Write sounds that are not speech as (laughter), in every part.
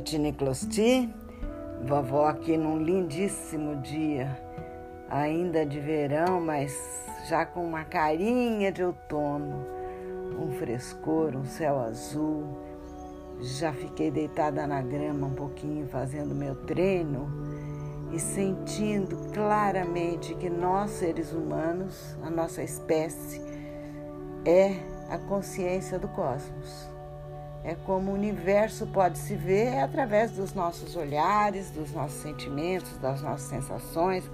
noite, Niclosti. Vovó aqui num lindíssimo dia, ainda de verão, mas já com uma carinha de outono, um frescor, um céu azul. Já fiquei deitada na grama um pouquinho fazendo meu treino e sentindo claramente que nós, seres humanos, a nossa espécie, é a consciência do cosmos. É como o universo pode se ver através dos nossos olhares, dos nossos sentimentos, das nossas sensações,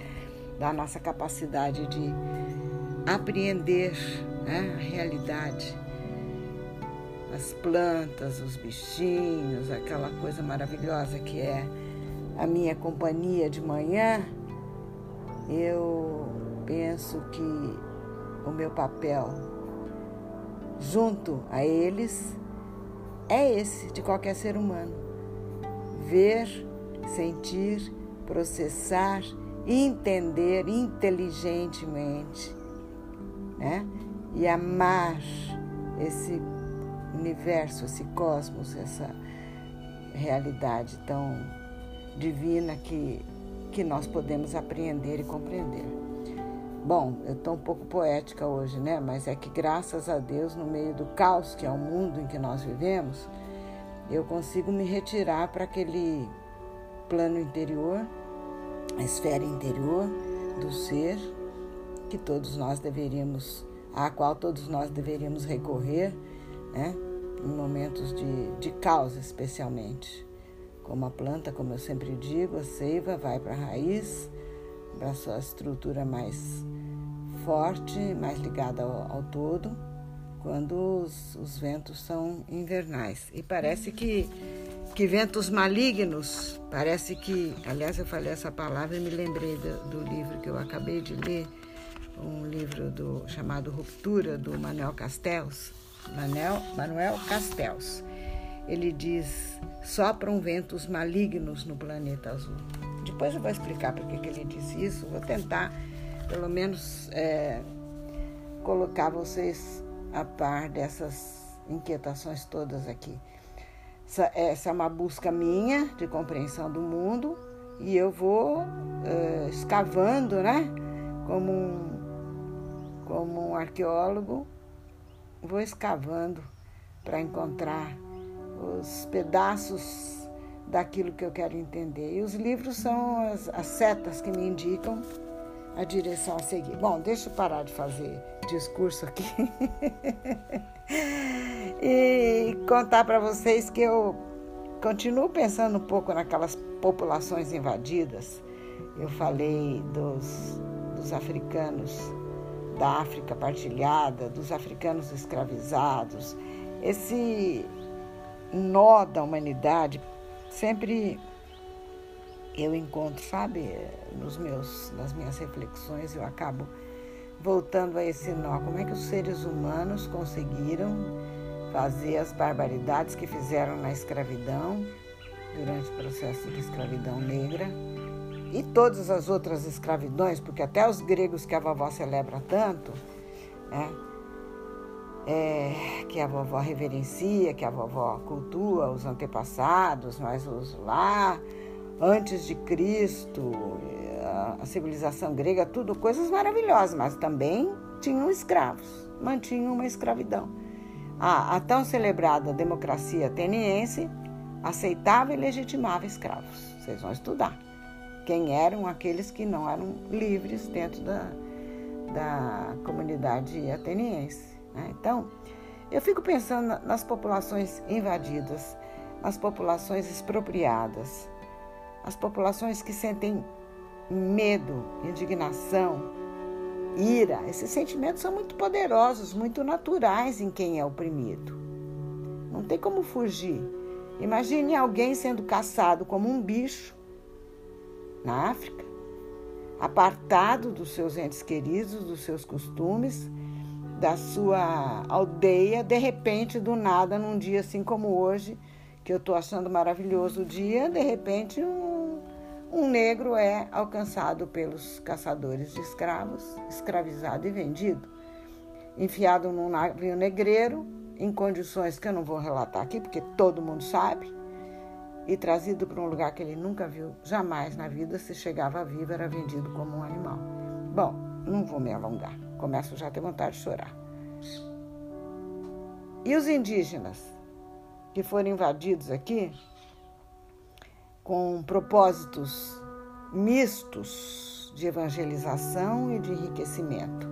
da nossa capacidade de apreender né, a realidade. As plantas, os bichinhos, aquela coisa maravilhosa que é a minha companhia de manhã, eu penso que o meu papel junto a eles é esse de qualquer ser humano: ver, sentir, processar, entender inteligentemente, né? E amar esse universo, esse cosmos, essa realidade tão divina que, que nós podemos apreender e compreender. Bom, eu estou um pouco poética hoje, né? Mas é que graças a Deus, no meio do caos que é o mundo em que nós vivemos, eu consigo me retirar para aquele plano interior, a esfera interior do ser, que todos nós deveríamos, a qual todos nós deveríamos recorrer, né? Em momentos de, de caos, especialmente. Como a planta, como eu sempre digo, a seiva vai para a raiz, para a sua estrutura mais forte, mais ligada ao, ao todo, quando os, os, ventos são invernais. E parece que, que ventos malignos, parece que. Aliás, eu falei essa palavra e me lembrei do, do livro que eu acabei de ler, um livro do, chamado Ruptura, do Manuel Castells. Manuel, Manuel Castells. Ele diz: sopram ventos malignos no planeta azul. Depois eu vou explicar por que ele disse isso, vou tentar pelo menos é, colocar vocês a par dessas inquietações todas aqui. Essa, essa é uma busca minha de compreensão do mundo e eu vou é, escavando, né? Como um, como um arqueólogo, vou escavando para encontrar os pedaços daquilo que eu quero entender. E os livros são as, as setas que me indicam a direção a seguir. Bom, deixa eu parar de fazer discurso aqui (laughs) e contar para vocês que eu continuo pensando um pouco naquelas populações invadidas. Eu falei dos, dos africanos da África partilhada, dos africanos escravizados. Esse nó da humanidade sempre eu encontro, sabe, nos meus, nas minhas reflexões, eu acabo voltando a esse nó. Como é que os seres humanos conseguiram fazer as barbaridades que fizeram na escravidão, durante o processo de escravidão negra, e todas as outras escravidões, porque até os gregos que a vovó celebra tanto, né, é, que a vovó reverencia, que a vovó cultua os antepassados, nós os lá antes de Cristo, a civilização grega, tudo coisas maravilhosas, mas também tinham escravos, mantinham uma escravidão. A, a tão celebrada democracia ateniense aceitava e legitimava escravos. Vocês vão estudar. Quem eram aqueles que não eram livres dentro da, da comunidade ateniense. Né? Então, eu fico pensando nas populações invadidas, nas populações expropriadas, as populações que sentem medo, indignação, ira, esses sentimentos são muito poderosos, muito naturais em quem é oprimido. Não tem como fugir. Imagine alguém sendo caçado como um bicho na África, apartado dos seus entes queridos, dos seus costumes, da sua aldeia, de repente, do nada, num dia assim como hoje, que eu estou achando maravilhoso o dia, de repente um um negro é alcançado pelos caçadores de escravos, escravizado e vendido, enfiado num navio negreiro, em condições que eu não vou relatar aqui, porque todo mundo sabe, e trazido para um lugar que ele nunca viu jamais na vida, se chegava vivo, era vendido como um animal. Bom, não vou me alongar, começo já a ter vontade de chorar. E os indígenas que foram invadidos aqui com propósitos mistos de evangelização e de enriquecimento.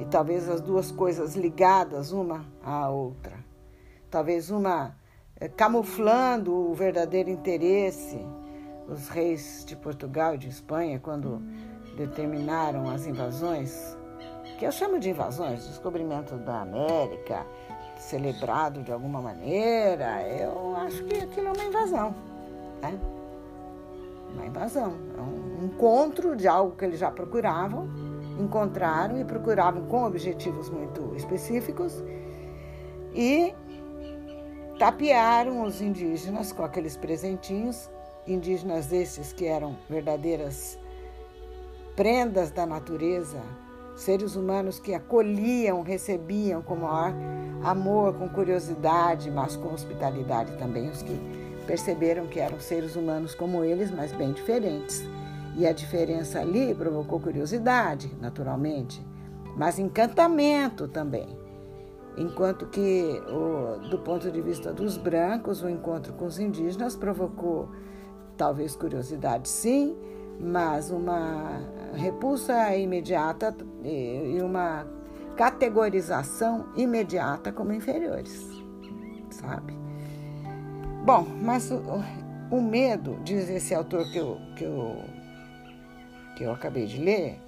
E talvez as duas coisas ligadas uma à outra. Talvez uma é, camuflando o verdadeiro interesse. Os reis de Portugal e de Espanha, quando determinaram as invasões, que eu chamo de invasões, descobrimento da América, celebrado de alguma maneira, eu acho que aquilo é uma invasão. Né? Uma invasão. É um encontro de algo que eles já procuravam, encontraram e procuravam com objetivos muito específicos. E tapearam os indígenas com aqueles presentinhos, indígenas estes que eram verdadeiras prendas da natureza, seres humanos que acolhiam, recebiam com maior amor, com curiosidade, mas com hospitalidade também, os que perceberam que eram seres humanos como eles, mas bem diferentes. E a diferença ali provocou curiosidade, naturalmente, mas encantamento também. Enquanto que, o, do ponto de vista dos brancos, o encontro com os indígenas provocou talvez curiosidade, sim, mas uma repulsa imediata e uma categorização imediata como inferiores, sabe? Bom, mas o, o medo, diz esse autor que eu, que, eu, que eu acabei de ler,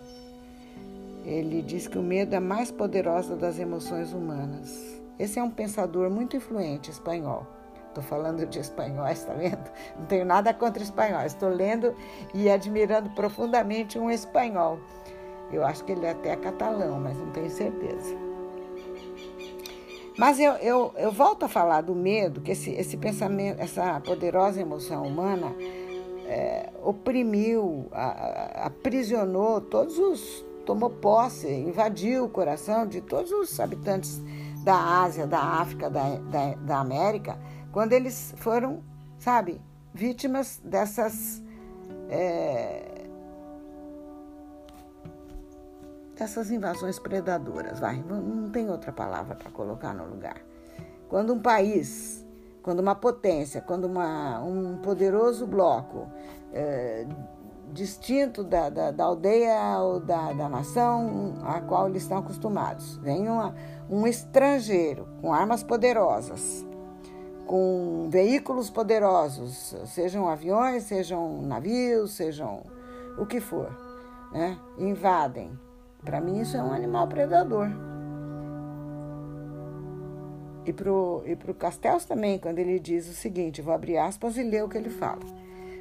ele diz que o medo é a mais poderosa das emoções humanas. Esse é um pensador muito influente espanhol. Estou falando de espanhóis, está vendo? Não tenho nada contra espanhóis. Estou lendo e admirando profundamente um espanhol. Eu acho que ele é até catalão, mas não tenho certeza. Mas eu, eu, eu volto a falar do medo, que esse, esse pensamento, essa poderosa emoção humana é, oprimiu, a, a, aprisionou todos os tomou posse, invadiu o coração de todos os habitantes da Ásia, da África, da, da, da América, quando eles foram, sabe, vítimas dessas. É, dessas invasões predadoras, vai, não tem outra palavra para colocar no lugar. Quando um país, quando uma potência, quando uma, um poderoso bloco é, distinto da, da, da aldeia ou da, da, nação a qual eles estão acostumados. Vem uma, um estrangeiro com armas poderosas, com veículos poderosos, sejam aviões, sejam navios, sejam o que for, né? invadem. Para mim, isso é um animal predador. E para o Castells também, quando ele diz o seguinte: vou abrir aspas e ler o que ele fala.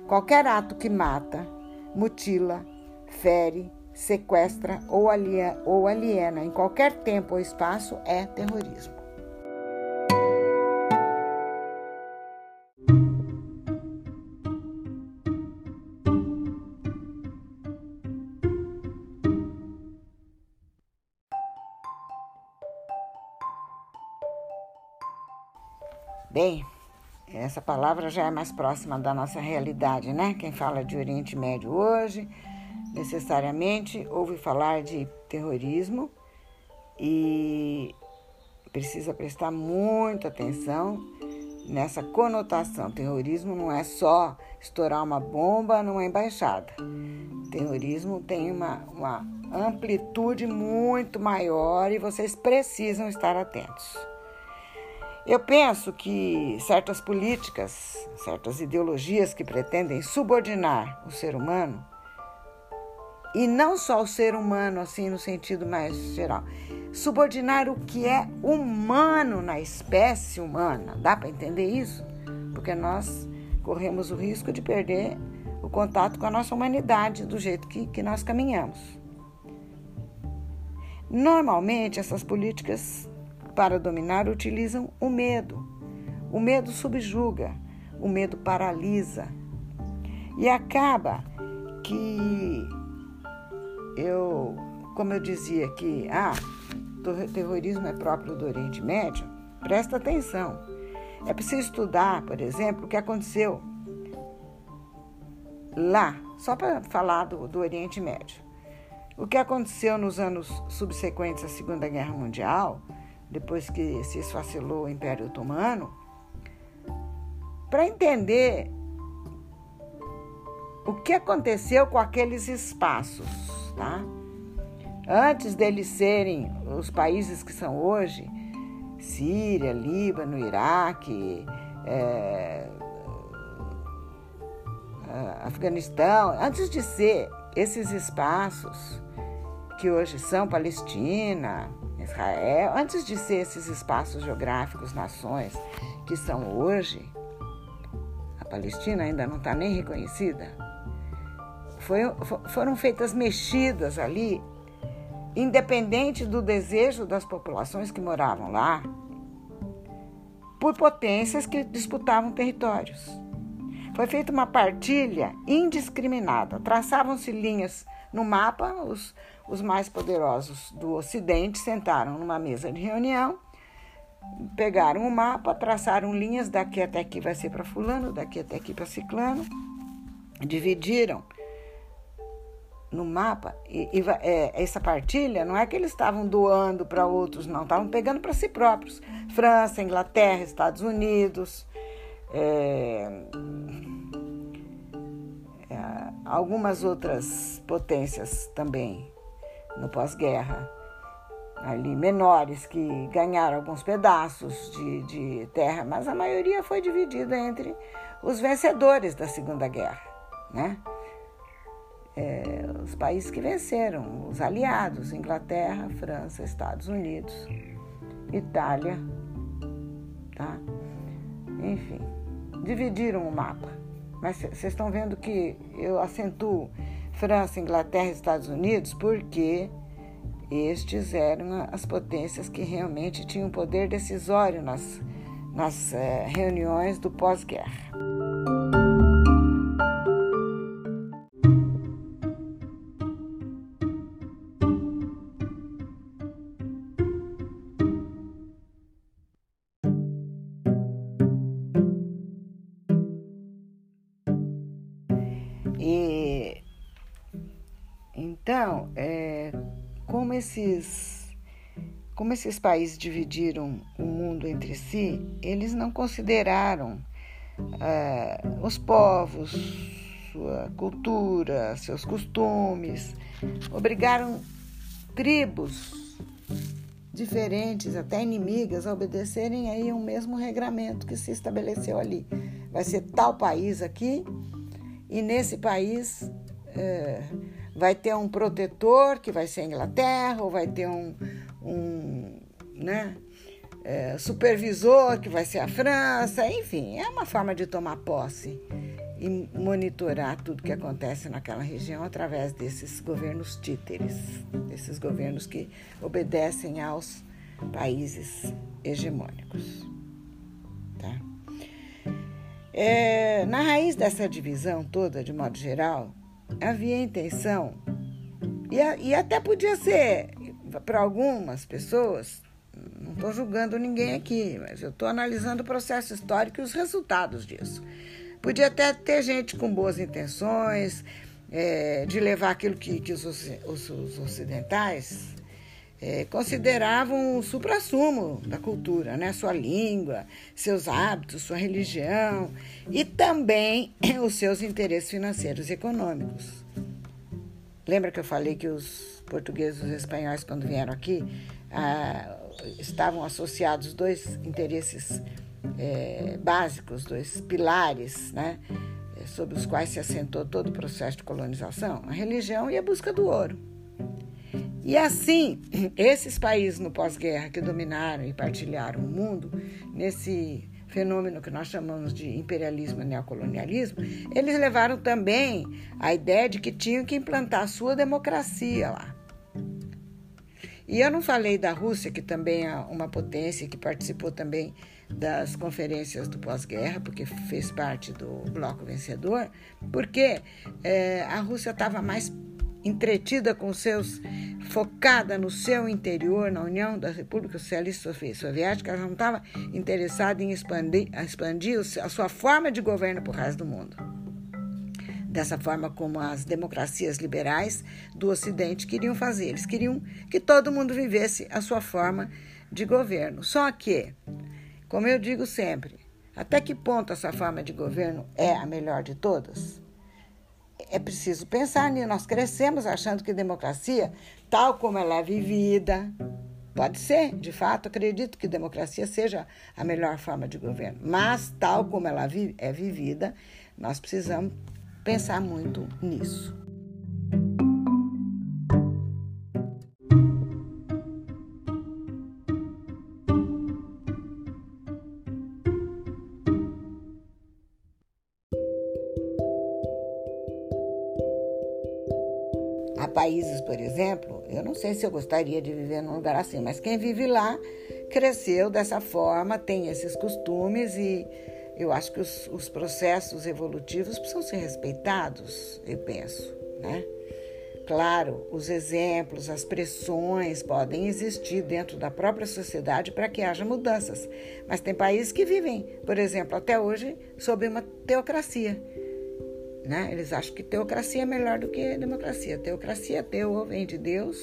Qualquer ato que mata, mutila, fere, sequestra ou aliena, ou aliena em qualquer tempo ou espaço é terrorismo. Bem, essa palavra já é mais próxima da nossa realidade, né? Quem fala de Oriente Médio hoje, necessariamente ouve falar de terrorismo e precisa prestar muita atenção nessa conotação. Terrorismo não é só estourar uma bomba numa embaixada. Terrorismo tem uma, uma amplitude muito maior e vocês precisam estar atentos. Eu penso que certas políticas, certas ideologias que pretendem subordinar o ser humano, e não só o ser humano, assim, no sentido mais geral, subordinar o que é humano na espécie humana. Dá para entender isso? Porque nós corremos o risco de perder o contato com a nossa humanidade do jeito que, que nós caminhamos. Normalmente, essas políticas para dominar, utilizam o medo. O medo subjuga, o medo paralisa. E acaba que eu, como eu dizia que ah, terrorismo é próprio do Oriente Médio, presta atenção. É preciso estudar, por exemplo, o que aconteceu lá, só para falar do, do Oriente Médio, o que aconteceu nos anos subsequentes à Segunda Guerra Mundial, depois que se esfacelou o Império Otomano, para entender o que aconteceu com aqueles espaços, tá? Antes deles serem os países que são hoje, Síria, Líbano, Iraque, é, Afeganistão, antes de ser esses espaços que hoje são Palestina, Israel, antes de ser esses espaços geográficos, nações que são hoje, a Palestina ainda não está nem reconhecida, foi, foram feitas mexidas ali, independente do desejo das populações que moravam lá, por potências que disputavam territórios. Foi feita uma partilha indiscriminada. Traçavam-se linhas no mapa, os, os mais poderosos do Ocidente sentaram numa mesa de reunião, pegaram o mapa, traçaram linhas daqui até aqui vai ser para Fulano, daqui até aqui para Ciclano, dividiram no mapa. E, e é, essa partilha não é que eles estavam doando para outros, não, estavam pegando para si próprios. França, Inglaterra, Estados Unidos, é, é, algumas outras potências também no pós-guerra, ali menores, que ganharam alguns pedaços de, de terra, mas a maioria foi dividida entre os vencedores da Segunda Guerra, né? É, os países que venceram, os aliados, Inglaterra, França, Estados Unidos, Itália, tá? Enfim dividiram o mapa. Mas vocês estão vendo que eu acentuo França, Inglaterra e Estados Unidos porque estes eram as potências que realmente tinham poder decisório nas, nas eh, reuniões do pós-guerra. É, como, esses, como esses países dividiram o mundo entre si, eles não consideraram é, os povos, sua cultura, seus costumes, obrigaram tribos diferentes, até inimigas, a obedecerem aí um mesmo regramento que se estabeleceu ali. Vai ser tal país aqui, e nesse país é, vai ter um protetor que vai ser a Inglaterra, ou vai ter um, um né, é, supervisor que vai ser a França, enfim, é uma forma de tomar posse e monitorar tudo que acontece naquela região através desses governos títeres, desses governos que obedecem aos países hegemônicos. Tá? É, na raiz dessa divisão toda, de modo geral, havia intenção, e, e até podia ser para algumas pessoas, não estou julgando ninguém aqui, mas eu estou analisando o processo histórico e os resultados disso. Podia até ter gente com boas intenções, é, de levar aquilo que, que os, os, os ocidentais é, consideravam o supra-sumo da cultura, né? sua língua, seus hábitos, sua religião e também (clears throat) os seus interesses financeiros e econômicos. Lembra que eu falei que os portugueses e os espanhóis, quando vieram aqui, ah, estavam associados dois interesses é, básicos, dois pilares, né? sobre os quais se assentou todo o processo de colonização? A religião e a busca do ouro. E assim, esses países no pós-guerra que dominaram e partilharam o mundo, nesse fenômeno que nós chamamos de imperialismo e neocolonialismo, eles levaram também a ideia de que tinham que implantar a sua democracia lá. E eu não falei da Rússia, que também é uma potência que participou também das conferências do pós-guerra, porque fez parte do bloco vencedor, porque é, a Rússia estava mais entretida com seus focada no seu interior, na União da República Socialista Soviética, ela não estava interessada em expandir, expandir a sua forma de governo para o resto do mundo. dessa forma como as democracias liberais do Ocidente queriam fazer. Eles queriam que todo mundo vivesse a sua forma de governo. Só que, como eu digo sempre, até que ponto essa forma de governo é a melhor de todas? É preciso pensar nisso. Nós crescemos achando que democracia, tal como ela é vivida, pode ser, de fato, acredito que democracia seja a melhor forma de governo, mas tal como ela é vivida, nós precisamos pensar muito nisso. Países, por exemplo, eu não sei se eu gostaria de viver num lugar assim, mas quem vive lá cresceu dessa forma, tem esses costumes e eu acho que os, os processos evolutivos precisam ser respeitados, eu penso, né? Claro, os exemplos, as pressões podem existir dentro da própria sociedade para que haja mudanças, mas tem países que vivem, por exemplo, até hoje, sob uma teocracia. Né? Eles acham que teocracia é melhor do que democracia. Teocracia, teu, vem de Deus,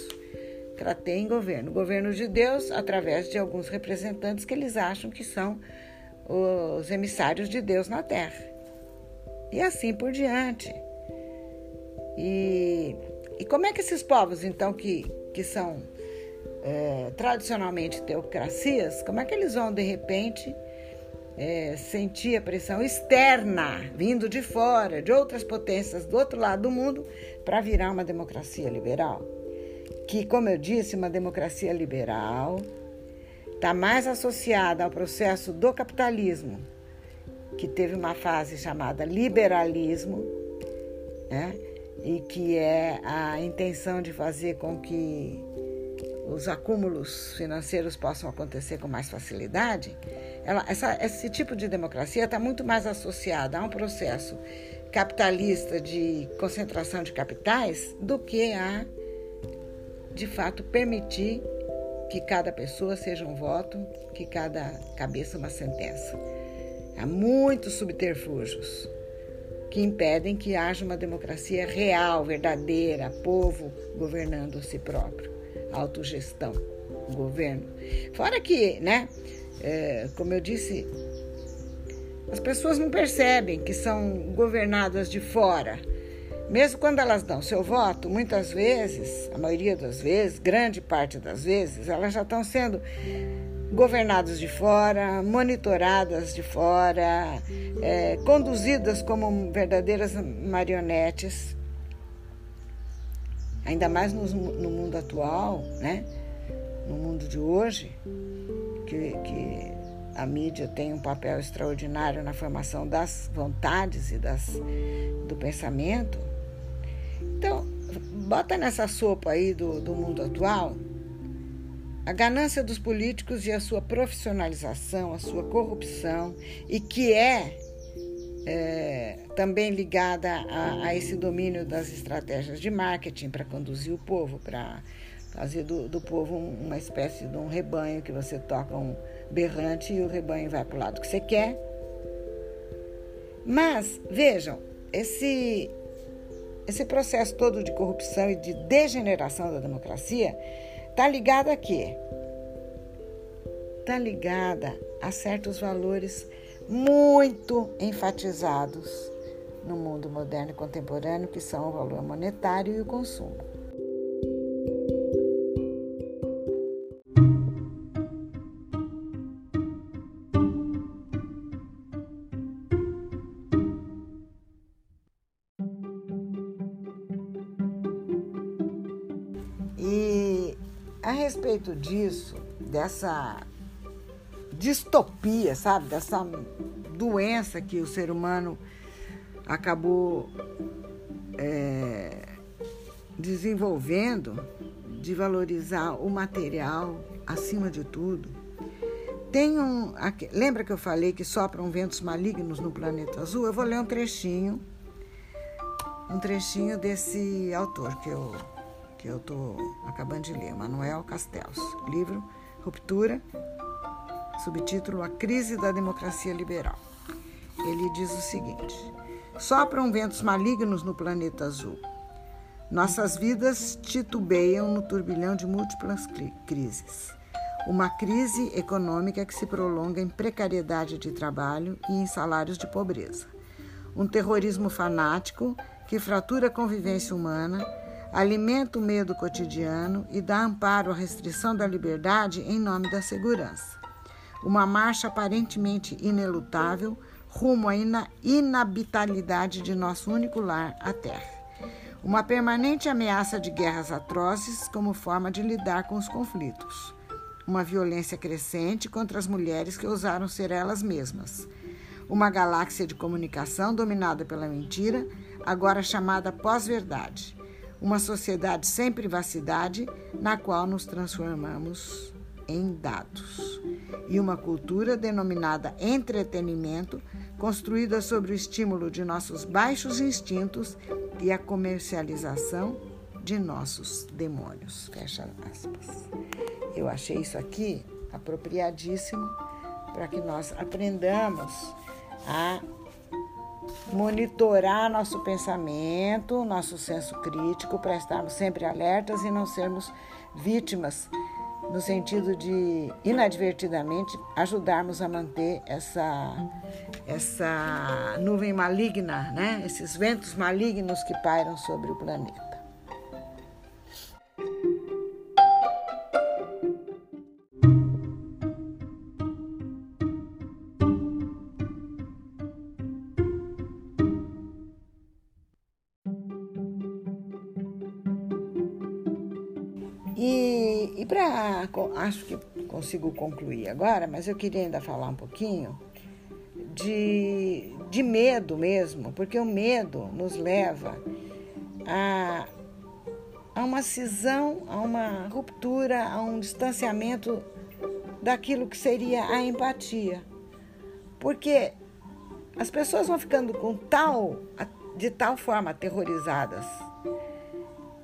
cratei em governo. Governo de Deus através de alguns representantes que eles acham que são os emissários de Deus na terra. E assim por diante. E, e como é que esses povos, então, que, que são é, tradicionalmente teocracias, como é que eles vão, de repente, é, sentir a pressão externa, vindo de fora, de outras potências do outro lado do mundo, para virar uma democracia liberal? Que, como eu disse, uma democracia liberal está mais associada ao processo do capitalismo, que teve uma fase chamada liberalismo, né? e que é a intenção de fazer com que os acúmulos financeiros possam acontecer com mais facilidade, ela, essa, esse tipo de democracia está muito mais associada a um processo capitalista de concentração de capitais do que a, de fato, permitir que cada pessoa seja um voto, que cada cabeça uma sentença. Há muitos subterfúgios que impedem que haja uma democracia real, verdadeira, povo governando a si próprio, autogestão, governo. Fora que, né, é, como eu disse, as pessoas não percebem que são governadas de fora mesmo quando elas dão seu voto, muitas vezes, a maioria das vezes, grande parte das vezes, elas já estão sendo governadas de fora, monitoradas de fora, é, conduzidas como verdadeiras marionetes. Ainda mais no, no, mundo atual, né? no mundo de hoje, que, que a mídia tem um papel extraordinário na formação das vontades e das, do pensamento. Então, bota nessa sopa aí do, do mundo atual a ganância dos políticos e a sua profissionalização, a sua corrupção, e que é, é também ligada a, a, esse domínio das estratégias de marketing para conduzir o povo, para fazer do, do povo uma espécie de um rebanho que você toca um berrante e o rebanho vai para o lado que você quer. Mas, vejam, esse esse processo todo de corrupção e de degeneração da democracia está ligado a quê? Está ligada a certos valores muito enfatizados no mundo moderno e contemporâneo, que são o valor monetário e o consumo. Respeito disso, dessa distopia, sabe? Dessa doença que o ser humano acabou é, desenvolvendo de valorizar o material acima de tudo. Tem um. Lembra que eu falei que sopram ventos malignos no planeta azul? Eu vou ler um trechinho, um trechinho desse autor que eu que eu estou acabando de ler, Manuel Castells, livro Ruptura, subtítulo A Crise da Democracia Liberal. Ele diz o seguinte: Sopram ventos malignos no planeta azul. Nossas vidas titubeiam no turbilhão de múltiplas crises. Uma crise econômica que se prolonga em precariedade de trabalho e em salários de pobreza. Um terrorismo fanático que fratura a convivência humana, alimenta o medo cotidiano e dá amparo à restrição da liberdade em nome da segurança. Uma marcha aparentemente inelutável rumo à inabitabilidade de nosso único lar, a Terra. Uma permanente ameaça de guerras atrozes como forma de lidar com os conflitos, uma violência crescente contra as mulheres que ousaram ser elas mesmas, uma galáxia de comunicação dominada pela mentira, agora chamada pós-verdade, uma sociedade sem privacidade na qual nos transformamos em dados, e uma cultura denominada entretenimento, construída sobre o estímulo de nossos baixos instintos e a comercialização de nossos demônios. Fecha aspas. Eu achei isso aqui apropriadíssimo para que nós aprendamos a monitorar nosso pensamento, nosso senso crítico, para estarmos sempre alertas e não sermos vítimas no sentido de inadvertidamente ajudarmos a manter essa essa nuvem maligna, né? Esses ventos malignos que pairam sobre o planeta. Para. Acho que consigo concluir agora, mas eu queria ainda falar um pouquinho de, de medo mesmo, porque o medo nos leva a, a uma cisão, a uma ruptura, a um distanciamento daquilo que seria a empatia. Porque as pessoas vão ficando com tal, de tal forma aterrorizadas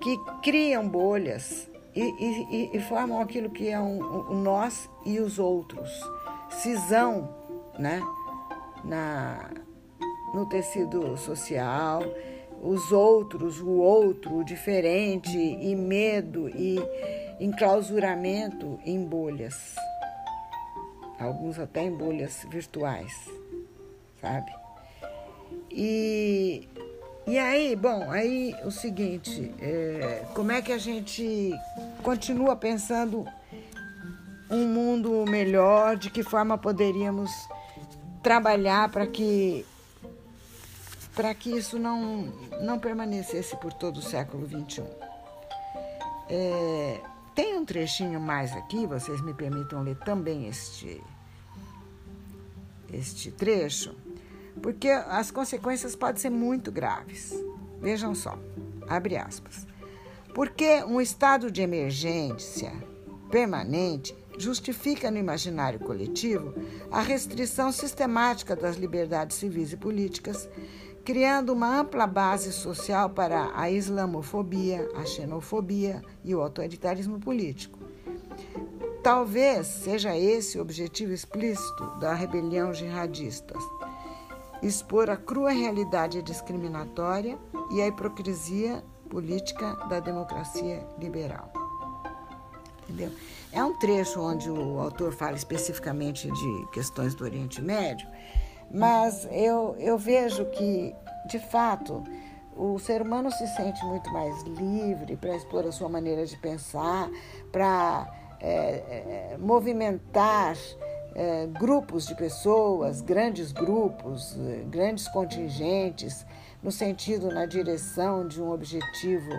que criam bolhas e, e, e formam aquilo que é um, um nós e os outros. Cisão, né? na, no tecido social, os outros, o outro, o diferente, e medo e enclausuramento em bolhas. Alguns até em bolhas virtuais, sabe? E, e aí, bom, aí o seguinte, é, como é que a gente continua pensando um mundo melhor, de que forma poderíamos trabalhar para que para que isso não, não permanecesse por todo o século XXI. É, tem um trechinho mais aqui, vocês me permitam ler também este, este trecho, porque as consequências podem ser muito graves. Vejam só, abre aspas. Porque um estado de emergência permanente justifica no imaginário coletivo a restrição sistemática das liberdades civis e políticas, criando uma ampla base social para a islamofobia, a xenofobia e o autoritarismo político. Talvez seja esse o objetivo explícito da rebelião jihadista: expor a crua realidade discriminatória e a hipocrisia política da democracia liberal. Entendeu? É um trecho onde o autor fala especificamente de questões do Oriente Médio, mas eu, eu vejo que, de fato, o ser humano se sente muito mais livre para expor a sua maneira de pensar, para é, é, movimentar é, grupos de pessoas, grandes grupos, grandes contingentes, no sentido, na direção de um objetivo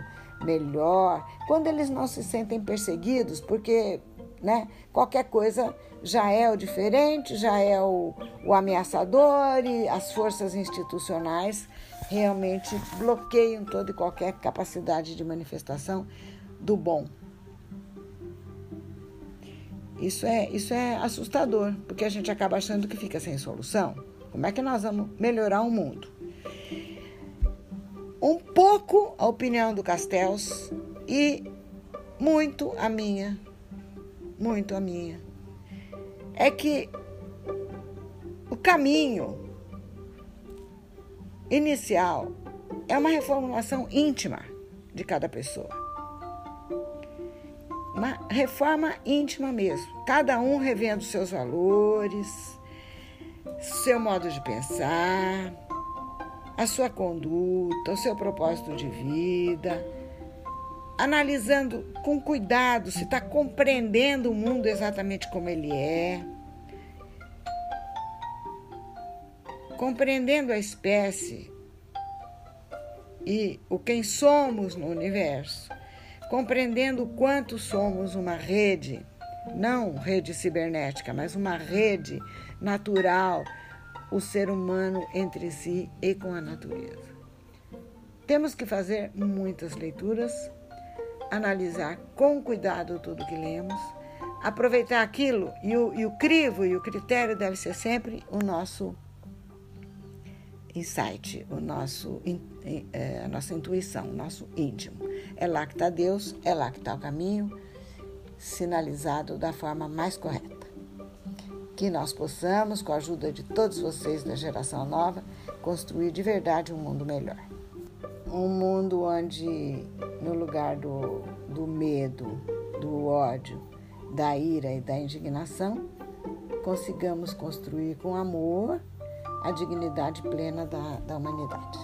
melhor, quando eles não se sentem perseguidos, porque né, qualquer coisa já é o diferente, já é o, o ameaçador e as forças institucionais realmente bloqueiam toda e qualquer capacidade de manifestação do bom. Isso é, isso é assustador, porque a gente acaba achando que fica sem solução. Como é que nós vamos melhorar o mundo? um pouco a opinião do Castells e muito a minha, muito a minha. É que o caminho inicial é uma reformulação íntima de cada pessoa. Uma reforma íntima mesmo. Cada um revendo seus valores, seu modo de pensar, a sua conduta, o seu propósito de vida, analisando com cuidado se está compreendendo o mundo exatamente como ele é, compreendendo a espécie e o quem somos no universo, compreendendo o quanto somos uma rede, não rede cibernética, mas uma rede natural, o ser humano entre si e com a natureza. Temos que fazer muitas leituras, analisar com cuidado tudo que lemos, aproveitar aquilo e o, e o crivo e o critério deve ser sempre o nosso insight, o nosso, é, a nossa intuição, o nosso íntimo. É lá que está Deus, é lá que está o caminho, sinalizado da forma mais correta. Que nós possamos, com a ajuda de todos vocês da geração nova, construir de verdade um mundo melhor. Um mundo onde, no lugar do, do medo, do ódio, da ira e da indignação, consigamos construir com amor a dignidade plena da, da humanidade.